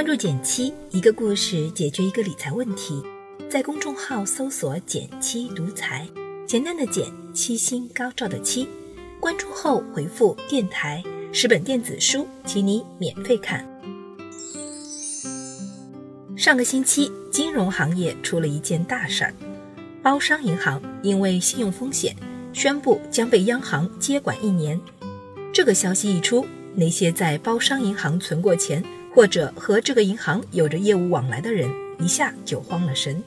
关注减七，一个故事解决一个理财问题。在公众号搜索“减七独裁，简单的减，七星高照的七。关注后回复“电台”，十本电子书，请你免费看。上个星期，金融行业出了一件大事儿，包商银行因为信用风险，宣布将被央行接管一年。这个消息一出，那些在包商银行存过钱。或者和这个银行有着业务往来的人一下就慌了神。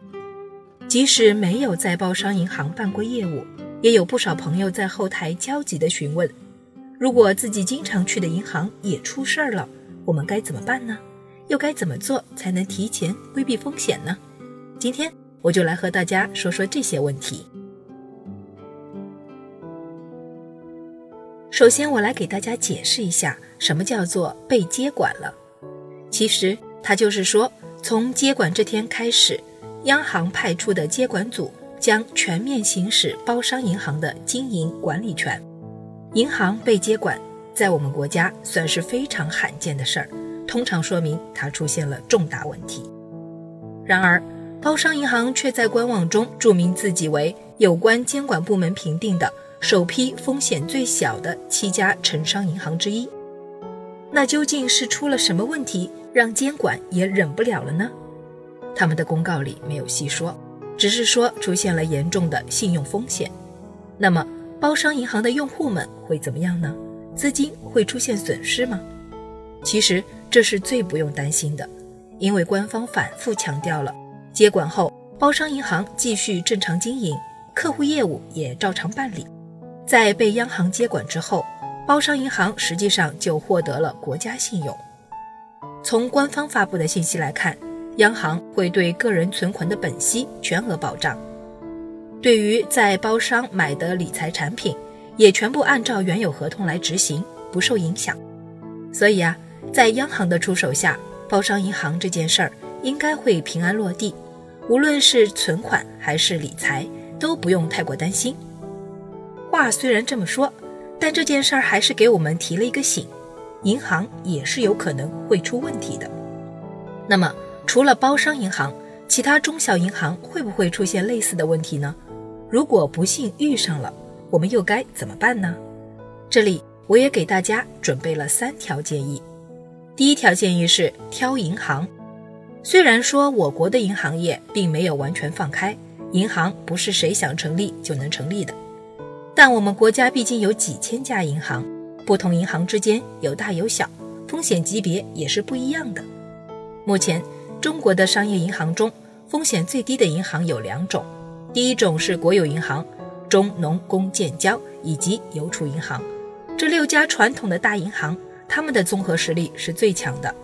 即使没有在包商银行办过业务，也有不少朋友在后台焦急地询问：如果自己经常去的银行也出事儿了，我们该怎么办呢？又该怎么做才能提前规避风险呢？今天我就来和大家说说这些问题。首先，我来给大家解释一下什么叫做被接管了。其实，他就是说，从接管这天开始，央行派出的接管组将全面行使包商银行的经营管理权。银行被接管，在我们国家算是非常罕见的事儿，通常说明它出现了重大问题。然而，包商银行却在官网中注明自己为有关监管部门评定的首批风险最小的七家城商银行之一。那究竟是出了什么问题？让监管也忍不了了呢？他们的公告里没有细说，只是说出现了严重的信用风险。那么，包商银行的用户们会怎么样呢？资金会出现损失吗？其实这是最不用担心的，因为官方反复强调了，接管后包商银行继续正常经营，客户业务也照常办理。在被央行接管之后，包商银行实际上就获得了国家信用。从官方发布的信息来看，央行会对个人存款的本息全额保障，对于在包商买的理财产品，也全部按照原有合同来执行，不受影响。所以啊，在央行的出手下，包商银行这件事儿应该会平安落地，无论是存款还是理财，都不用太过担心。话虽然这么说，但这件事儿还是给我们提了一个醒。银行也是有可能会出问题的。那么，除了包商银行，其他中小银行会不会出现类似的问题呢？如果不幸遇上了，我们又该怎么办呢？这里我也给大家准备了三条建议。第一条建议是挑银行。虽然说我国的银行业并没有完全放开，银行不是谁想成立就能成立的，但我们国家毕竟有几千家银行。不同银行之间有大有小，风险级别也是不一样的。目前，中国的商业银行中，风险最低的银行有两种，第一种是国有银行，中农工建交以及邮储银行，这六家传统的大银行，他们的综合实力是最强的。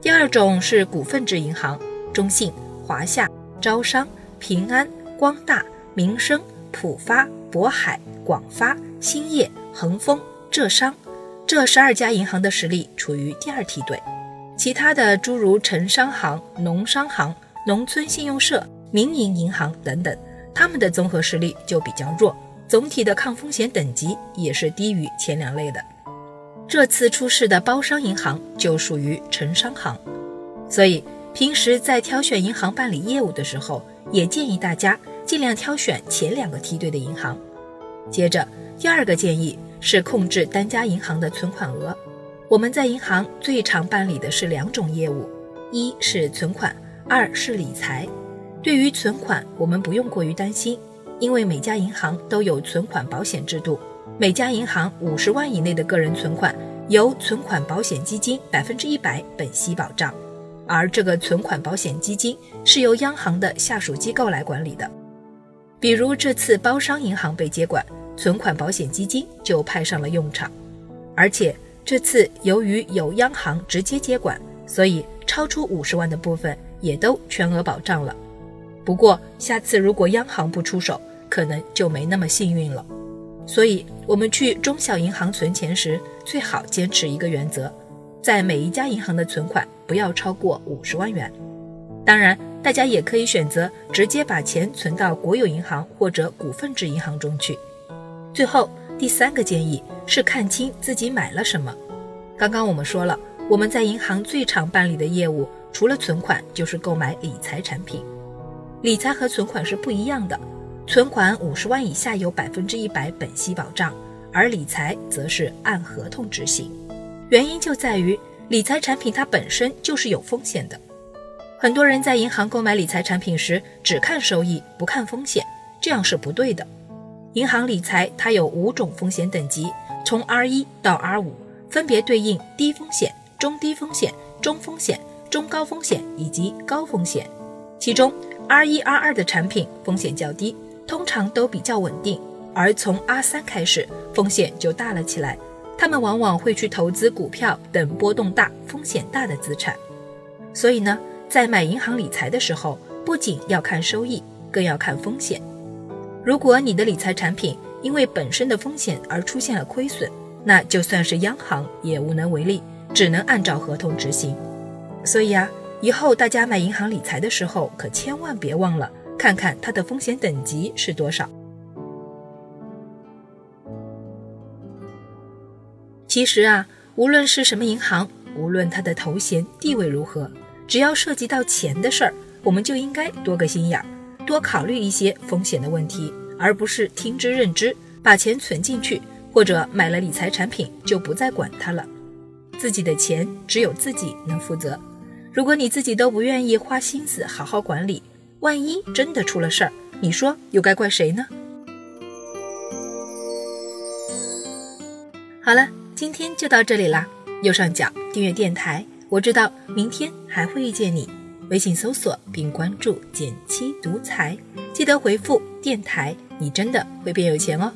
第二种是股份制银行，中信、华夏、招商、平安、光大、民生、浦发、渤海、广发、兴业、恒丰。浙商这十二家银行的实力处于第二梯队，其他的诸如城商行、农商行、农村信用社、民营银行等等，他们的综合实力就比较弱，总体的抗风险等级也是低于前两类的。这次出事的包商银行就属于城商行，所以平时在挑选银行办理业务的时候，也建议大家尽量挑选前两个梯队的银行。接着第二个建议。是控制单家银行的存款额。我们在银行最常办理的是两种业务，一是存款，二是理财。对于存款，我们不用过于担心，因为每家银行都有存款保险制度。每家银行五十万以内的个人存款，由存款保险基金百分之一百本息保障，而这个存款保险基金是由央行的下属机构来管理的。比如这次包商银行被接管。存款保险基金就派上了用场，而且这次由于有央行直接接管，所以超出五十万的部分也都全额保障了。不过下次如果央行不出手，可能就没那么幸运了。所以，我们去中小银行存钱时，最好坚持一个原则，在每一家银行的存款不要超过五十万元。当然，大家也可以选择直接把钱存到国有银行或者股份制银行中去。最后第三个建议是看清自己买了什么。刚刚我们说了，我们在银行最常办理的业务除了存款就是购买理财产品。理财和存款是不一样的，存款五十万以下有百分之一百本息保障，而理财则是按合同执行。原因就在于理财产品它本身就是有风险的。很多人在银行购买理财产品时只看收益不看风险，这样是不对的。银行理财它有五种风险等级，从 R 一到 R 五，分别对应低风险、中低风险、中风险、中高风险以及高风险。其中 R 一、R 二的产品风险较低，通常都比较稳定，而从 R 三开始风险就大了起来。他们往往会去投资股票等波动大、风险大的资产。所以呢。在买银行理财的时候，不仅要看收益，更要看风险。如果你的理财产品因为本身的风险而出现了亏损，那就算是央行也无能为力，只能按照合同执行。所以啊，以后大家买银行理财的时候，可千万别忘了看看它的风险等级是多少。其实啊，无论是什么银行，无论它的头衔地位如何。只要涉及到钱的事儿，我们就应该多个心眼儿，多考虑一些风险的问题，而不是听之任之，把钱存进去，或者买了理财产品就不再管它了。自己的钱只有自己能负责。如果你自己都不愿意花心思好好管理，万一真的出了事儿，你说又该怪谁呢？好了，今天就到这里啦，右上角订阅电台。我知道明天还会遇见你，微信搜索并关注“减七独裁，记得回复“电台”，你真的会变有钱哦。